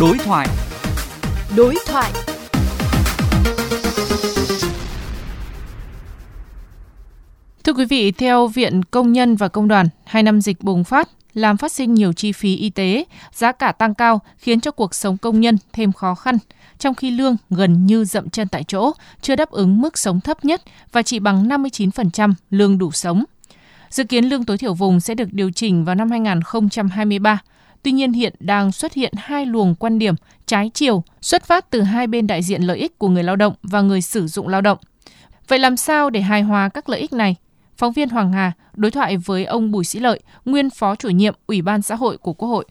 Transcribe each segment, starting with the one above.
Đối thoại. Đối thoại. Thưa quý vị, theo Viện Công nhân và Công đoàn, hai năm dịch bùng phát làm phát sinh nhiều chi phí y tế, giá cả tăng cao khiến cho cuộc sống công nhân thêm khó khăn, trong khi lương gần như dậm chân tại chỗ, chưa đáp ứng mức sống thấp nhất và chỉ bằng 59% lương đủ sống. Dự kiến lương tối thiểu vùng sẽ được điều chỉnh vào năm 2023. Tuy nhiên hiện đang xuất hiện hai luồng quan điểm trái chiều xuất phát từ hai bên đại diện lợi ích của người lao động và người sử dụng lao động. Vậy làm sao để hài hòa các lợi ích này? Phóng viên Hoàng Hà đối thoại với ông Bùi Sĩ Lợi, nguyên phó chủ nhiệm Ủy ban xã hội của Quốc hội.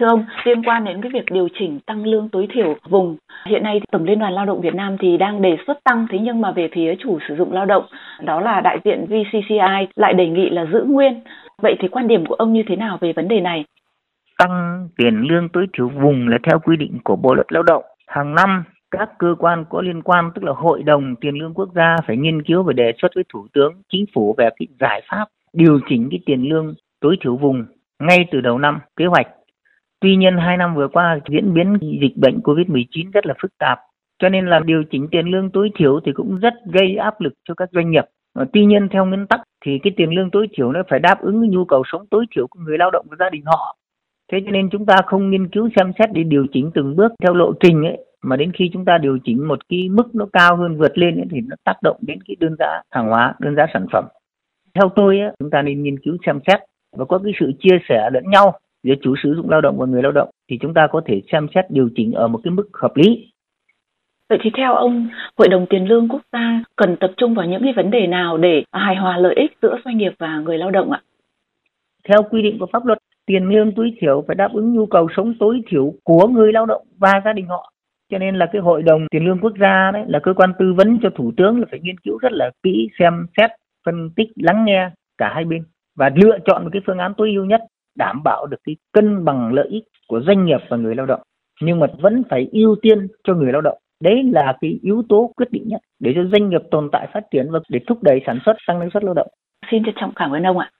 Thưa ông, liên quan đến cái việc điều chỉnh tăng lương tối thiểu vùng, hiện nay Tổng Liên đoàn Lao động Việt Nam thì đang đề xuất tăng, thế nhưng mà về phía chủ sử dụng lao động, đó là đại diện VCCI lại đề nghị là giữ nguyên. Vậy thì quan điểm của ông như thế nào về vấn đề này? Tăng tiền lương tối thiểu vùng là theo quy định của Bộ luật Lao động. Hàng năm các cơ quan có liên quan tức là hội đồng tiền lương quốc gia phải nghiên cứu và đề xuất với thủ tướng chính phủ về cái giải pháp điều chỉnh cái tiền lương tối thiểu vùng ngay từ đầu năm kế hoạch Tuy nhiên hai năm vừa qua diễn biến dịch bệnh Covid-19 rất là phức tạp, cho nên là điều chỉnh tiền lương tối thiểu thì cũng rất gây áp lực cho các doanh nghiệp. Ờ, tuy nhiên theo nguyên tắc thì cái tiền lương tối thiểu nó phải đáp ứng nhu cầu sống tối thiểu của người lao động và gia đình họ. Thế cho nên chúng ta không nghiên cứu xem xét để điều chỉnh từng bước theo lộ trình ấy mà đến khi chúng ta điều chỉnh một cái mức nó cao hơn vượt lên ấy, thì nó tác động đến cái đơn giá hàng hóa, đơn giá sản phẩm. Theo tôi ấy, chúng ta nên nghiên cứu xem xét và có cái sự chia sẻ lẫn nhau giữa chủ sử dụng lao động và người lao động thì chúng ta có thể xem xét điều chỉnh ở một cái mức hợp lý. Vậy thì theo ông, Hội đồng Tiền lương Quốc gia cần tập trung vào những cái vấn đề nào để hài hòa lợi ích giữa doanh nghiệp và người lao động ạ? Theo quy định của pháp luật, tiền lương tối thiểu phải đáp ứng nhu cầu sống tối thiểu của người lao động và gia đình họ. Cho nên là cái Hội đồng Tiền lương Quốc gia đấy là cơ quan tư vấn cho Thủ tướng là phải nghiên cứu rất là kỹ, xem xét, phân tích, lắng nghe cả hai bên và lựa chọn một cái phương án tối ưu nhất đảm bảo được cái cân bằng lợi ích của doanh nghiệp và người lao động. Nhưng mà vẫn phải ưu tiên cho người lao động. Đấy là cái yếu tố quyết định nhất để cho doanh nghiệp tồn tại phát triển và để thúc đẩy sản xuất tăng năng suất lao động. Xin trân trọng cảm ơn ông ạ.